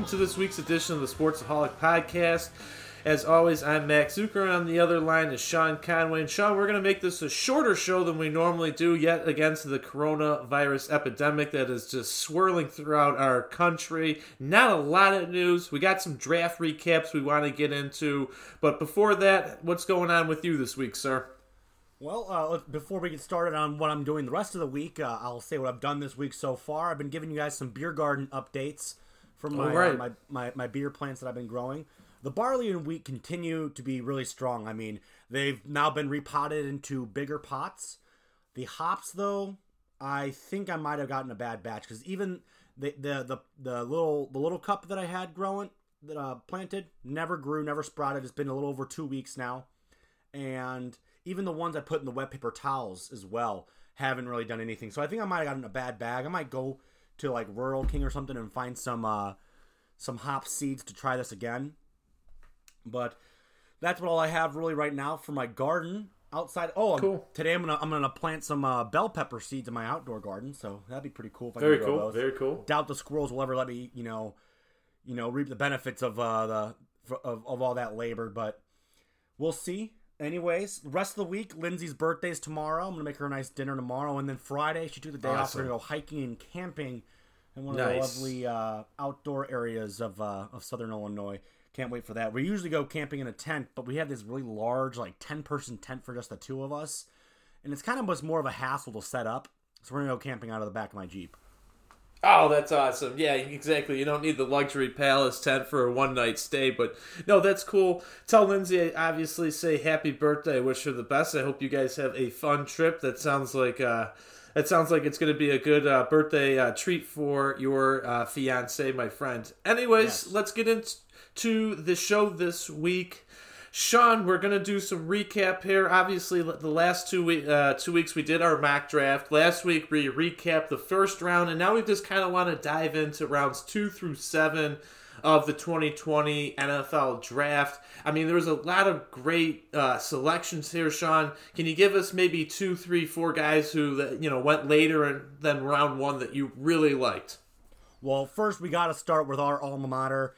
welcome to this week's edition of the Sportsaholic Podcast. As always, I'm Max Zuiker. On the other line is Sean Conway. And Sean, we're going to make this a shorter show than we normally do, yet against the coronavirus epidemic that is just swirling throughout our country. Not a lot of news. We got some draft recaps we want to get into. But before that, what's going on with you this week, sir? Well, uh, before we get started on what I'm doing the rest of the week, uh, I'll say what I've done this week so far. I've been giving you guys some beer garden updates from my, right. uh, my, my, my beer plants that I've been growing the barley and wheat continue to be really strong. I mean, they've now been repotted into bigger pots. The hops, though, I think I might have gotten a bad batch because even the, the the the little the little cup that I had growing that uh, planted never grew, never sprouted. It's been a little over two weeks now, and even the ones I put in the wet paper towels as well haven't really done anything. So I think I might have gotten a bad bag. I might go to like Rural King or something and find some uh, some hop seeds to try this again. But that's what all I have really right now for my garden outside. Oh, cool. today I'm gonna I'm gonna plant some uh, bell pepper seeds in my outdoor garden, so that'd be pretty cool. If I very cool. Those. Very cool. Doubt the squirrels will ever let me, you know, you know, reap the benefits of uh, the of, of all that labor, but we'll see. Anyways, rest of the week, Lindsay's birthday is tomorrow. I'm gonna make her a nice dinner tomorrow, and then Friday she took the day awesome. off. We're gonna go hiking and camping in one nice. of the lovely uh, outdoor areas of uh, of Southern Illinois. Can't wait for that. We usually go camping in a tent, but we have this really large, like 10 person tent for just the two of us. And it's kind of was more of a hassle to set up. So we're going to go camping out of the back of my Jeep. Oh, that's awesome. Yeah, exactly. You don't need the luxury palace tent for a one night stay, but no, that's cool. Tell Lindsay, obviously, say happy birthday. I wish her the best. I hope you guys have a fun trip. That sounds like. Uh, that sounds like it's going to be a good uh, birthday uh, treat for your uh, fiance, my friend. Anyways, yes. let's get into to the show this week. Sean, we're gonna do some recap here. Obviously, the last two week, uh, two weeks we did our mock draft. Last week we recapped the first round, and now we just kind of want to dive into rounds two through seven of the 2020 NFL Draft. I mean, there was a lot of great uh, selections here, Sean. Can you give us maybe two, three, four guys who you know went later than round one that you really liked? Well, first we got to start with our alma mater.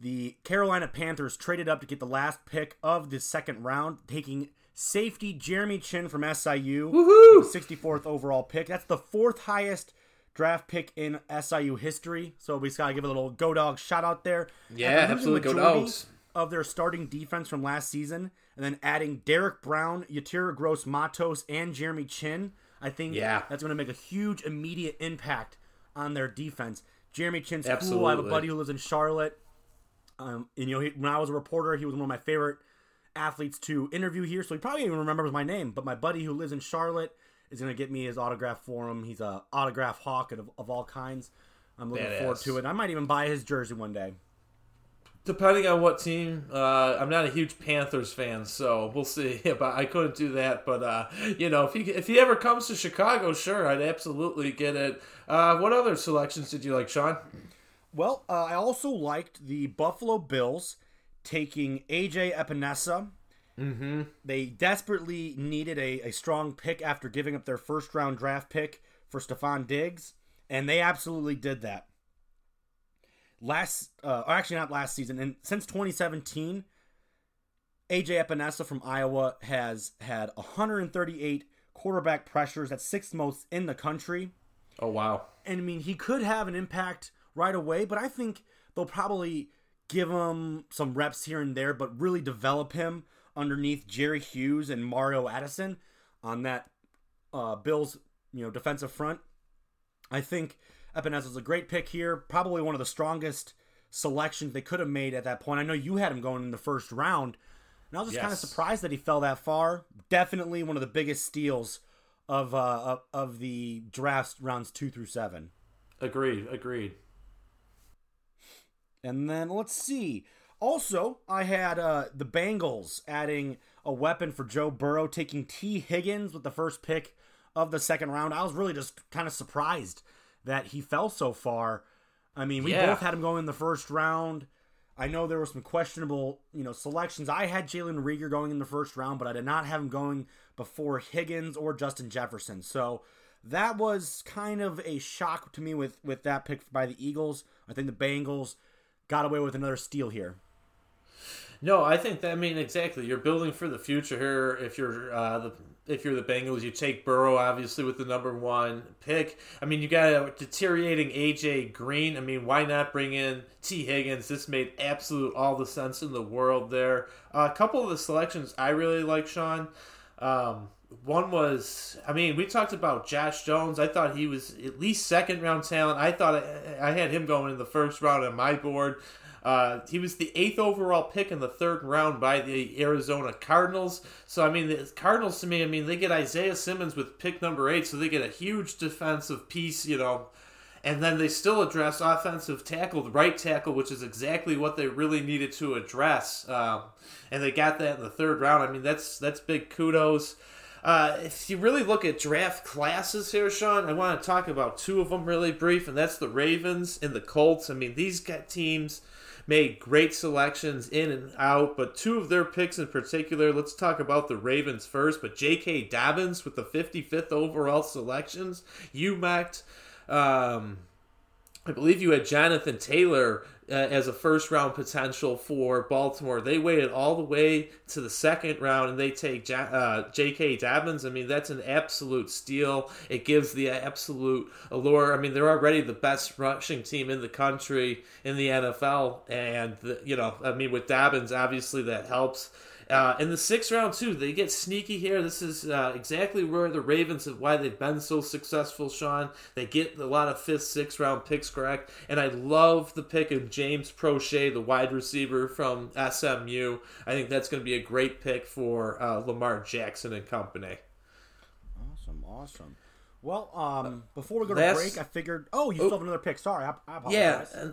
The Carolina Panthers traded up to get the last pick of the second round, taking safety Jeremy Chinn from SIU, Woohoo! 64th overall pick. That's the fourth highest draft pick in SIU history. So we just gotta give a little Go Dog shout out there. Yeah, absolutely, Go Dogs. Of their starting defense from last season, and then adding Derrick Brown, Yetur Gross Matos, and Jeremy Chinn. I think yeah. that's going to make a huge immediate impact on their defense. Jeremy Chinn's Absolutely. cool. I have a buddy who lives in Charlotte. Um, and you know, he, when I was a reporter, he was one of my favorite athletes to interview here, so he probably even remembers my name. But my buddy who lives in Charlotte is going to get me his autograph for him. He's a autograph hawk of, of all kinds. I'm looking Badass. forward to it. I might even buy his jersey one day. Depending on what team, uh, I'm not a huge Panthers fan, so we'll see. But I couldn't do that. But uh, you know, if he if he ever comes to Chicago, sure, I'd absolutely get it. Uh, what other selections did you like, Sean? Well, uh, I also liked the Buffalo Bills taking AJ Epenesa. Mm-hmm. They desperately needed a, a strong pick after giving up their first round draft pick for Stefon Diggs, and they absolutely did that. Last, uh, actually not last season, and since 2017, AJ Epenesa from Iowa has had 138 quarterback pressures. That's sixth most in the country. Oh wow! And I mean, he could have an impact right away, but I think they'll probably give him some reps here and there, but really develop him underneath Jerry Hughes and Mario Addison on that uh, Bills you know defensive front. I think Epenesa is a great pick here, probably one of the strongest selections they could have made at that point. I know you had him going in the first round, and I was just yes. kind of surprised that he fell that far. Definitely one of the biggest steals of uh, of the drafts rounds two through seven. Agreed. Agreed. And then let's see. Also, I had uh, the Bengals adding a weapon for Joe Burrow, taking Tee Higgins with the first pick of the second round. I was really just kind of surprised that he fell so far. I mean, we yeah. both had him going in the first round. I know there were some questionable, you know, selections. I had Jalen Reagor going in the first round, but I did not have him going before Higgins or Justin Jefferson. So that was kind of a shock to me with with that pick by the Eagles. I think the Bengals got away with another steal here. No, I think that I mean exactly. You're building for the future here. If you're uh, the if you're the Bengals, you take Burrow obviously with the number one pick. I mean, you got a deteriorating AJ Green. I mean, why not bring in Tee Higgins? This made absolute all the sense in the world there. Uh, a couple of the selections I really like, Sean. Um, one was, I mean, we talked about Josh Jones. I thought he was at least second round talent. I thought I, I had him going in the first round on my board. Uh, he was the eighth overall pick in the third round by the Arizona Cardinals. So, I mean, the Cardinals to me, I mean, they get Isaiah Simmons with pick number eight, so they get a huge defensive piece, you know. And then they still address offensive tackle, the right tackle, which is exactly what they really needed to address. Um, and they got that in the third round. I mean, that's that's big kudos. Uh, if you really look at draft classes here, Sean, I want to talk about two of them really brief, and that's the Ravens and the Colts. I mean, these got teams made great selections in and out, but two of their picks in particular, let's talk about the Ravens first, but J.K. Dobbins with the 55th overall selections, you marked, um, I believe you had Jonathan Taylor uh, as a first round potential for Baltimore. They waited all the way to the second round and they take uh, J.K. Dobbins. I mean, that's an absolute steal. It gives the absolute allure. I mean, they're already the best rushing team in the country in the NFL. And, the, you know, I mean, with Dobbins, obviously that helps. Uh, in the sixth round, too, they get sneaky here. This is uh, exactly where the Ravens have why they've been so successful, Sean. They get a lot of fifth, sixth round picks correct. And I love the pick of James Proche, the wide receiver from SMU. I think that's going to be a great pick for uh, Lamar Jackson and company. Awesome, awesome. Well, um, before we go to break, I figured. Oh, you still have another pick. Sorry, I, I apologize. Yeah,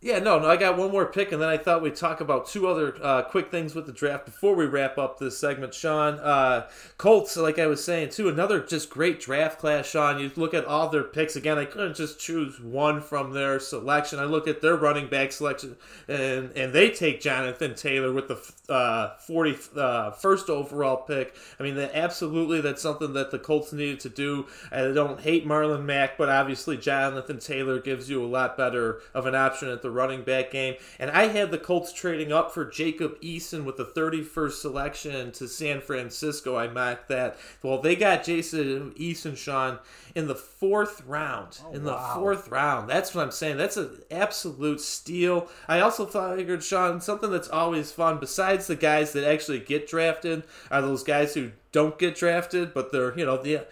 yeah, no, no. I got one more pick, and then I thought we'd talk about two other uh, quick things with the draft before we wrap up this segment. Sean, uh, Colts, like I was saying too, another just great draft class. Sean, you look at all their picks again. I couldn't just choose one from their selection. I look at their running back selection, and and they take Jonathan Taylor with the uh, 40 uh, first overall pick. I mean, that absolutely that's something that the Colts needed to do. I don't hate Marlon Mack, but obviously Jonathan Taylor gives you a lot better of an option at the the running back game. And I had the Colts trading up for Jacob Eason with the 31st selection to San Francisco. I mocked that. Well, they got Jason Eason, Sean, in the fourth round. Oh, in the wow. fourth round. That's what I'm saying. That's an absolute steal. I also thought, figured, Sean, something that's always fun, besides the guys that actually get drafted, are those guys who don't get drafted, but they're, you know, the.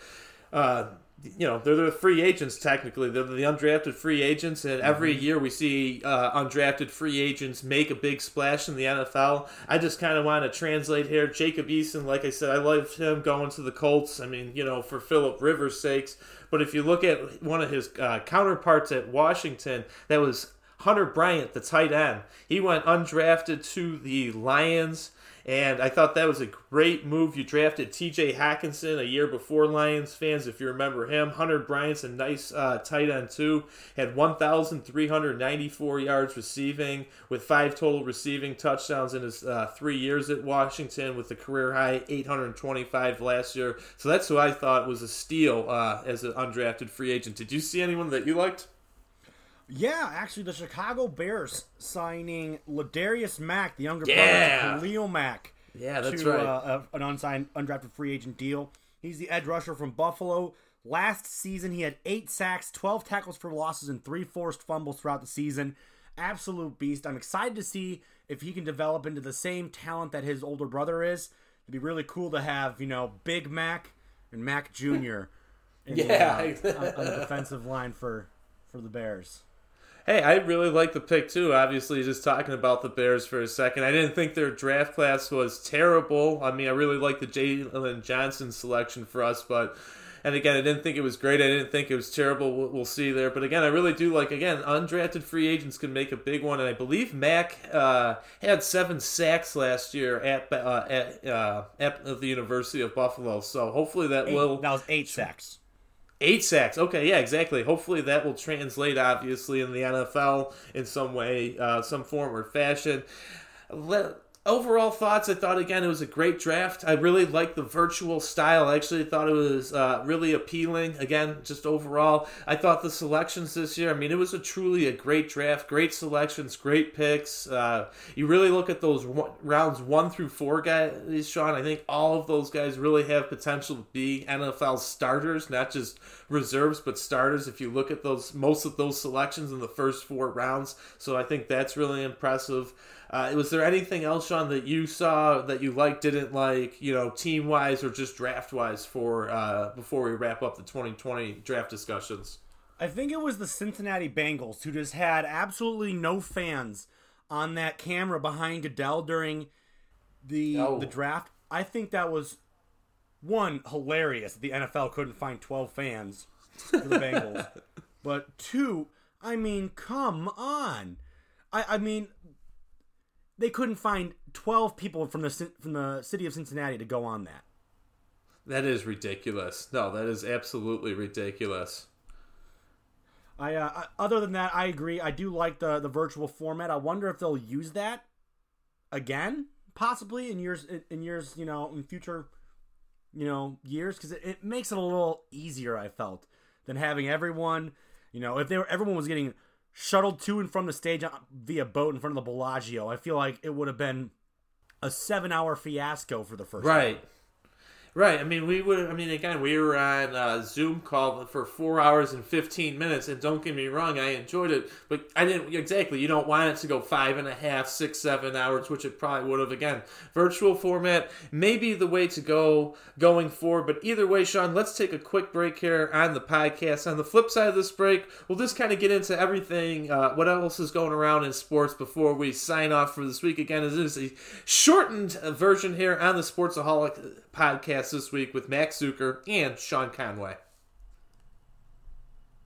Uh, you know they're the free agents technically. They're the undrafted free agents and every mm-hmm. year we see uh, undrafted free agents make a big splash in the nfl i just kind of want to translate here. Jacob eason like i said i love him going to the colts. I mean you know for philip rivers sakes. But if you look at one of his uh, counterparts at washington that was hunter bryant the tight end. He went undrafted to the lions and I thought that was a great move. You drafted TJ Hockenson a year before Lions fans, if you remember him. Hunter Bryant's a nice uh, tight end, too. Had 1,394 yards receiving with five total receiving touchdowns in his uh, three years at Washington with a career high 825 last year. So that's who I thought was a steal uh, as an undrafted free agent. Did you see anyone that you liked? Yeah, actually, the Chicago Bears signing Ladarius Mack, the younger yeah. brother of Khalil Mack. Yeah, that's to, right. Uh, an unsigned, undrafted free agent deal. He's the edge rusher from Buffalo. Last season, he had eight sacks, 12 tackles for losses, and three forced fumbles throughout the season. Absolute beast. I'm excited to see if he can develop into the same talent that his older brother is. It'd be really cool to have, you know, Big Mac and Mac Jr. yeah, the, uh, on, on the defensive line for for the Bears. Hey, I really like the pick too. Obviously, just talking about the Bears for a second, I didn't think their draft class was terrible. I mean, I really like the Jaylon Johnson selection for us, but and again, I didn't think it was great. I didn't think it was terrible. We'll, we'll, see there. But again, I really do like again undrafted free agents can make a big one, and I believe Mac uh, had seven sacks last year at uh, at, uh, at the University of Buffalo. So hopefully that eight, will that was eight sacks. Eight sacks. Okay, yeah, exactly. Hopefully that will translate, obviously, in the NFL in some way, uh, some form or fashion. Let, overall thoughts, I thought again it was a great draft. I really liked the virtual style. I actually thought it was uh, really appealing. Again, just overall, I thought the selections this year. I mean, it was a truly a great draft, great selections, great picks. Uh, you really look at those rounds one through four guys, Sean. I think all of those guys really have potential to be NFL starters, not just reserves, but starters. If you look at those, most of those selections in the first four rounds, so I think that's really impressive. Uh, was there anything else, Sean, that you saw that you liked, didn't like, you know, team wise or just draft wise for uh, before we wrap up the 2020 draft discussions? I think it was the Cincinnati Bengals who just had absolutely no fans on that camera behind Goodell during the oh. the draft. I think that was one hilarious. The NFL couldn't find 12 fans for the Bengals, but two, I mean, come on. I, I mean, they couldn't find 12 people from the from the city of Cincinnati to go on that. That is ridiculous. No, that is absolutely ridiculous. I uh, other than that, I agree. I do like the the virtual format. I wonder if they'll use that again, possibly in years in years, you know, in future, you know, years because it, it makes it a little easier. I felt than having everyone, you know, if they were everyone was getting shuttled to and from the stage via boat in front of the Bellagio. I feel like it would have been a seven hour fiasco for the first right. Right. I mean, we would. I mean, again, we were on a Zoom call for four hours and fifteen minutes, and don't get me wrong, I enjoyed it, but I didn't exactly. You don't want it to go five and a half, six, seven hours, which it probably would have. Again, virtual format may be the way to go going forward. But either way, Sean, let's take a quick break here on the podcast. On the flip side of this break, we'll just kind of get into everything. Uh, what else is going around in sports before we sign off for this week? Again, this is a shortened version here on the Sportsaholic podcast this week with Max Zuiker and Sean Conway.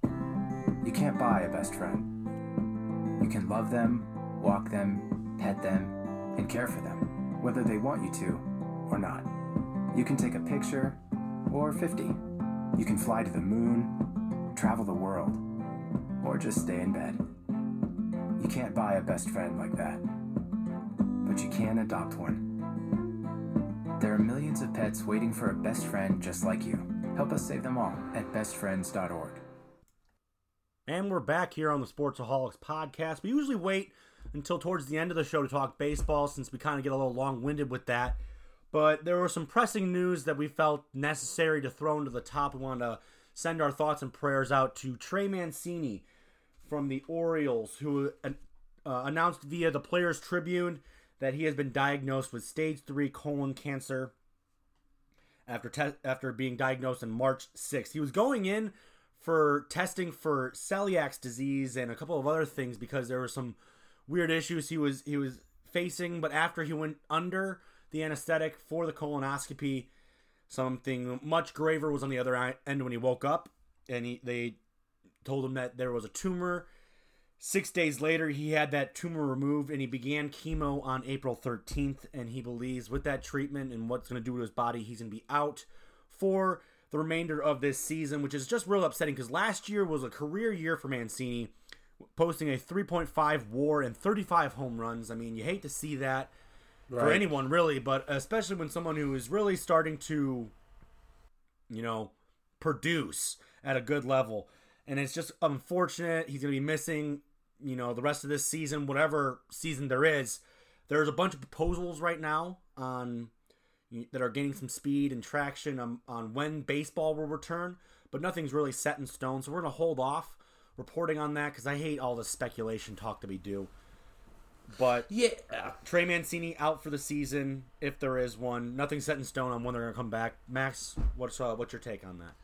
You can't buy a best friend. You can love them, walk them, pet them, and care for them, whether they want you to or not. You can take a picture or 50. You can fly to the moon, travel the world, or just stay in bed. You can't buy a best friend like that, but you can adopt one. There are millions of pets waiting for a best friend just like you. Help us save them all at bestfriends.org. And we're back here on the Sportsaholics podcast. We usually wait until towards the end of the show to talk baseball since we kind of get a little long winded with that. But there was some pressing news that we felt necessary to throw into the top. We wanted to send our thoughts and prayers out to Trey Mancini from the Orioles, who uh, announced via the Players Tribune that he has been diagnosed with stage 3 colon cancer after te- after being diagnosed on March 6th. He was going in for testing for celiac disease and a couple of other things because there were some weird issues he was he was facing, but after he went under the anesthetic for the colonoscopy, something much graver was on the other end when he woke up and he they told him that there was a tumor Six days later, he had that tumor removed and he began chemo on April 13th. And he believes with that treatment and what's going to do to his body, he's going to be out for the remainder of this season, which is just real upsetting because last year was a career year for Mancini, posting a 3.5 war and 35 home runs. I mean, you hate to see that right. for anyone, really, but especially when someone who is really starting to, you know, produce at a good level. And it's just unfortunate. He's going to be missing you know the rest of this season, whatever season there is. There's a bunch of proposals right now on that are gaining some speed and traction on, on when baseball will return, but nothing's really set in stone. So we're gonna hold off reporting on that because I hate all the speculation talk that we do. But yeah, Trey Mancini out for the season if there is one. Nothing set in stone on when they're gonna come back. Max, what's uh, what's your take on that?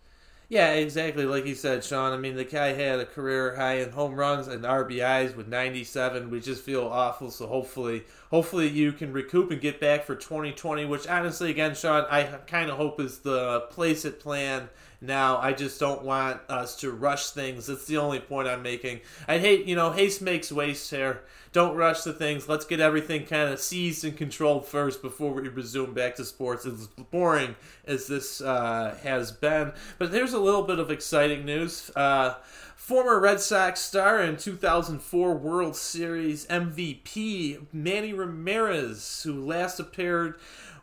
Yeah, exactly. Like you said, Sean. I mean, the guy had a career high in home runs and RBIs with 97. We just feel awful. So hopefully, hopefully you can recoup and get back for 2020. Which honestly, again, Sean, I kind of hope is the place it plan Now, I just don't want us to rush things. That's the only point I'm making. I hate, you know, haste makes waste here. Don't rush the things. Let's get everything kind of seized and controlled first before we resume back to sports. As boring as this uh, has been. But there's a little bit of exciting news. Uh, former Red Sox star and 2004 World Series MVP Manny Ramirez, who last appeared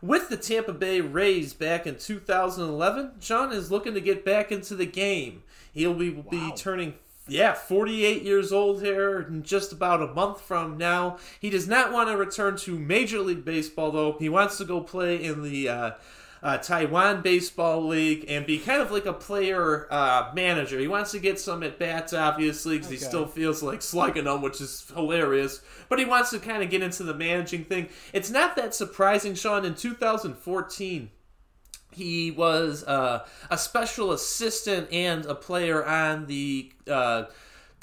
with the Tampa Bay Rays back in 2011, John is looking to get back into the game. He'll be, wow. be turning yeah, 48 years old here in just about a month from now. He does not want to return to Major League Baseball, though. He wants to go play in the uh, uh, Taiwan Baseball League and be kind of like a player uh, manager. He wants to get some at bats, obviously, because okay. he still feels like slugging them, which is hilarious. But he wants to kind of get into the managing thing. It's not that surprising, Sean. In 2014, he was uh, a special assistant and a player on the uh,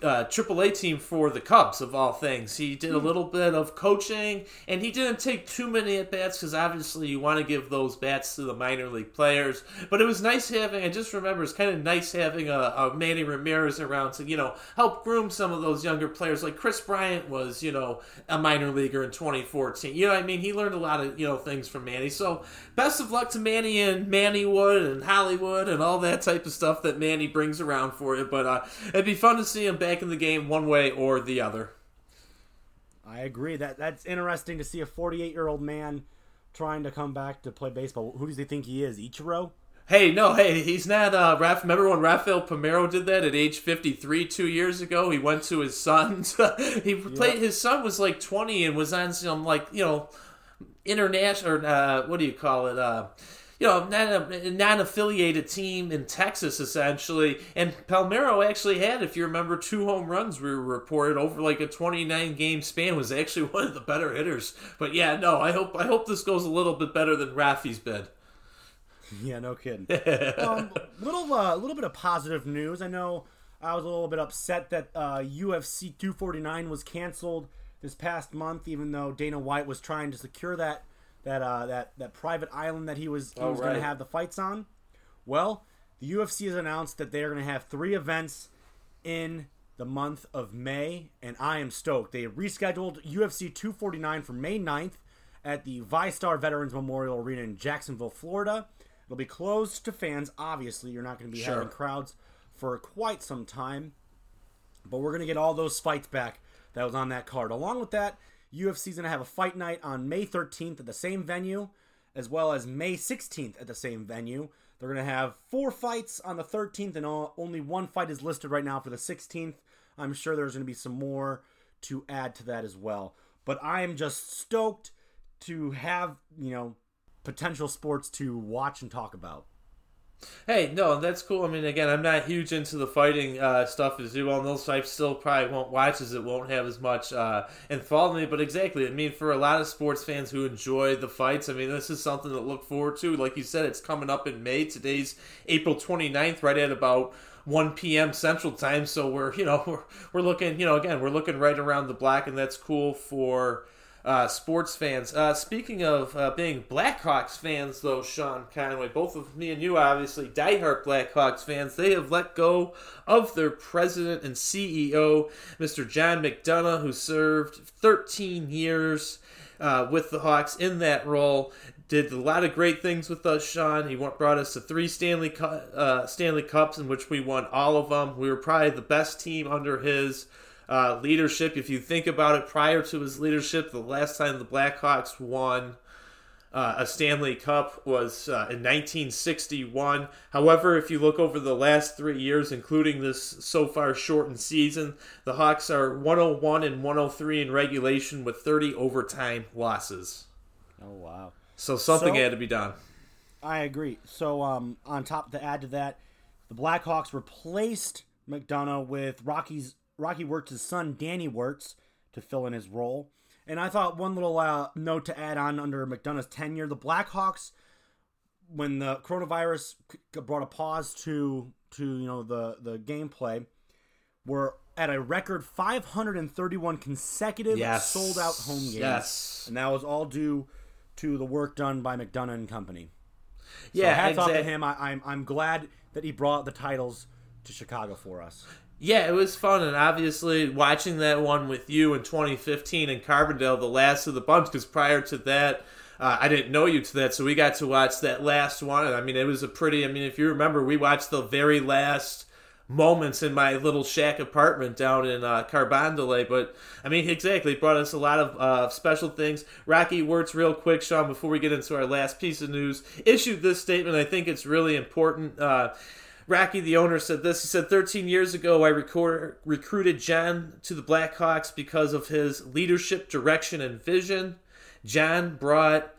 uh, AAA team for the Cubs, of all things. He did a hmm. little bit of coaching, and he didn't take too many at bats because obviously you want to give those bats to the minor league players. But it was nice having, I just remember, it's kind of nice having a, a Manny Ramirez around to, you know, help groom some of those younger players. Like Kris Bryant was, you know, a minor leaguer in 2014. You know what I mean? He learned a lot of, you know, things from Manny. So best of luck to Manny and Mannywood and Hollywood and all that type of stuff that Manny brings around for you. But uh, it'd be fun to see him back back in the game one way or the other. I agree. That that's interesting to see a 48 year old man trying to come back to play baseball. Who does he think he is? Ichiro? Hey, no, hey, he's not. Uh, Raf, remember when Rafael Palmeiro did that at age 53 two years ago? He went to his son's. he played. His son was like 20 and was on some like you know international or uh, what do you call it? Uh, you know, a non-affiliated team in Texas essentially. And Palmeiro actually had, if you remember, two home runs were reported over like a 29 game span. Was actually one of the better hitters. But yeah, no, I hope I hope this goes a little bit better than Rafi's bid. Yeah, no kidding. um, little uh, little bit of positive news. I know I was a little bit upset that uh, UFC 249 was canceled this past month, even though Dana White was trying to secure that that uh, that that private island that he was he oh, was right. going to have the fights on. Well, the UFC has announced that they are going to have three events in the month of May, and I am stoked. They rescheduled UFC 249 for May 9th at the VyStar Veterans Memorial Arena in Jacksonville, Florida. It'll be closed to fans. Obviously, you're not going to be sure. having crowds for quite some time, but we're going to get all those fights back that was on that card. Along with that, UFC's going to have a fight night on May 13th at the same venue, as well as May 16th at the same venue. They're going to have four fights on the 13th, and all, only one fight is listed right now for the 16th. I'm sure there's going to be some more to add to that as well. But I am just stoked to have, you know, potential sports to watch and talk about. Hey, no, that's cool. I mean, again, I'm not huge into the fighting uh, stuff as you all know, so I still probably won't watch as it won't have as much uh, involvement. But exactly, I mean, for a lot of sports fans who enjoy the fights, I mean, this is something to look forward to. Like you said, it's coming up in May. Today's April 29th, right at about 1 p.m. Central Time. So we're, you know, we're, we're looking, you know, again, we're looking right around the black, and that's cool for uh, sports fans. Uh, speaking of uh, being Blackhawks fans, though, Sean Conway, both of me and you, obviously, diehard Blackhawks fans, they have let go of their president and CEO, Mr. John McDonough, who served 13 years uh, with the Hawks in that role. Did a lot of great things with us, Sean. He brought us to three Stanley uh, Stanley Cups, in which we won all of them. We were probably the best team under his uh, leadership. If you think about it, prior to his leadership, the last time the Blackhawks won uh, a Stanley Cup was uh, in 1961. However, if you look over the last three years, including this so far shortened season, the Hawks are 101 and 103 in regulation with 30 overtime losses. Oh wow! So something so, had to be done. I agree. So um, on top to add to that, the Blackhawks replaced McDonough with Rocky's Rocky Wirtz's son, Danny Wirtz, to fill in his role. And I thought one little uh, note to add on under McDonough's tenure the Blackhawks, when the coronavirus brought a pause to to you know the the gameplay, were at a record 531 consecutive yes. sold out home games. Yes. And that was all due to the work done by McDonough and company. Yeah, hats exactly. off to him. I, I'm I'm glad that he brought the titles to Chicago for us. Yeah, it was fun, and obviously watching that one with you in 2015 in Carbondale, the last of the bunch, because prior to that, uh, I didn't know you to that, so we got to watch that last one. I mean, it was a pretty. I mean, if you remember, we watched the very last moments in my little shack apartment down in uh, Carbondale. But I mean, exactly, brought us a lot of uh, special things. Rocky Wirtz, real quick, Sean, before we get into our last piece of news, issued this statement. I think it's really important. Uh, Rocky, the owner, said this. He said, 13 years ago, I record, recruited John to the Blackhawks because of his leadership, direction, and vision. John brought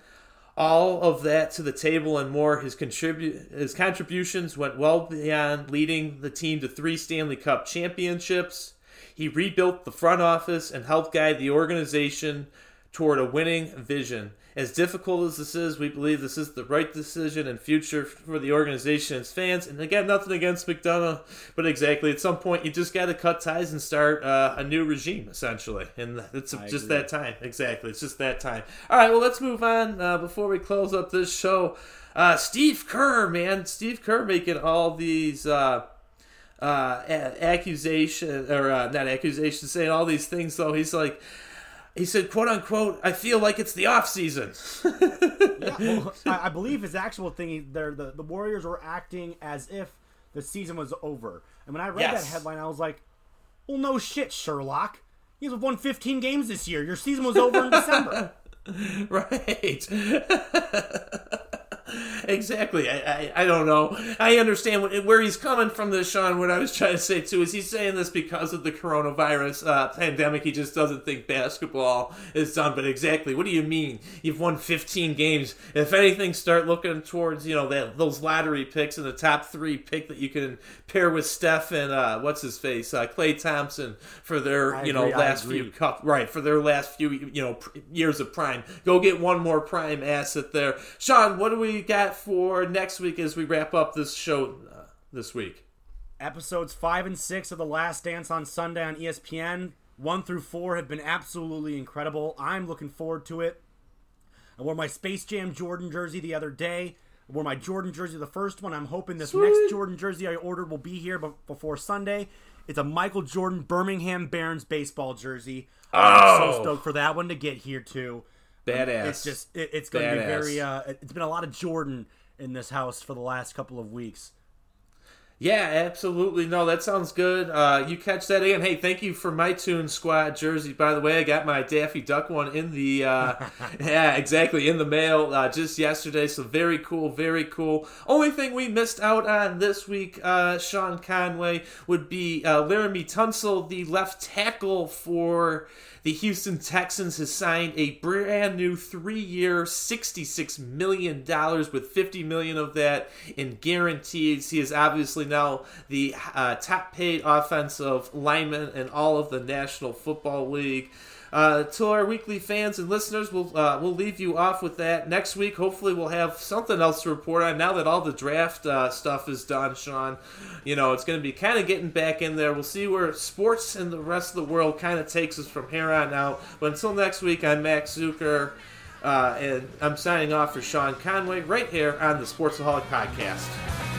all of that to the table and more. His contribu- his contributions went well beyond leading the team to three Stanley Cup championships. He rebuilt the front office and helped guide the organization toward a winning vision. As difficult as this is, we believe this is the right decision and future for the organization and fans. And again, nothing against McDonough, but exactly at some point you just got to cut ties and start uh, a new regime, essentially. And it's I just agree. that time. Exactly, it's just that time. All right, well, let's move on uh, before we close up this show. Uh, Steve Kerr, man, Steve Kerr making all these. Uh, uh, accusation or uh, not accusation, saying all these things. Though he's like, he said, "quote unquote," I feel like it's the off season. yeah, well, I, I, believe his actual thing. There, the the Warriors were acting as if the season was over. And when I read yes. that headline, I was like, "Well, no shit, Sherlock. You've won 15 games this year. Your season was over in December." right. exactly. I, I, I, don't know. I understand what, where he's coming from this, Sean. What I was trying to say, too, is he's saying this because of the coronavirus uh, pandemic. He just doesn't think basketball is done. But exactly, what do you mean? You've won 15 games. If anything, start looking towards, you know, that, those lottery picks and the top three pick that you can pair with Steph and, uh, what's his face, uh, Klay Thompson for their, I you know, last few cup, right, for their last few, you know, years of prime. Go get one more prime asset there. Sean, what do we got for next week as we wrap up this show uh, this week? Episodes five and six of The Last Dance on Sunday on ESPN. One through four have been absolutely incredible. I'm looking forward to it. I wore my Space Jam Jordan jersey the other day. I wore my Jordan jersey the first one. I'm hoping this Sweet. next Jordan jersey I ordered will be here before Sunday. It's a Michael Jordan Birmingham Barons baseball jersey. Oh. I'm so stoked for that one to get here too. Badass. It's just it, it's going to be very. Uh, it's been a lot of Jordan in this house for the last couple of weeks. Yeah, absolutely. No, that sounds good. Uh, you catch that again. Hey, thank you for my Tune Squad jersey. By the way, I got my Daffy Duck one in the uh, yeah, exactly in the mail uh, just yesterday. So very cool, very cool. Only thing we missed out on this week, uh, Sean Conway, would be uh, Laremy Tunsil, the left tackle for the Houston Texans has signed a brand new three-year, $66 million with 50 million of that in guarantees. He is obviously now the uh, top-paid offensive lineman in all of the National Football League. Uh, to our weekly fans and listeners, we'll uh, we'll leave you off with that next week. Hopefully, we'll have something else to report on now that all the draft uh, stuff is done. Sean, you know it's going to be kind of getting back in there. We'll see where sports and the rest of the world kind of takes us from here on out. But until next week, I'm Max Zuiker, uh, and I'm signing off for Sean Conway right here on the Sportsaholic Podcast.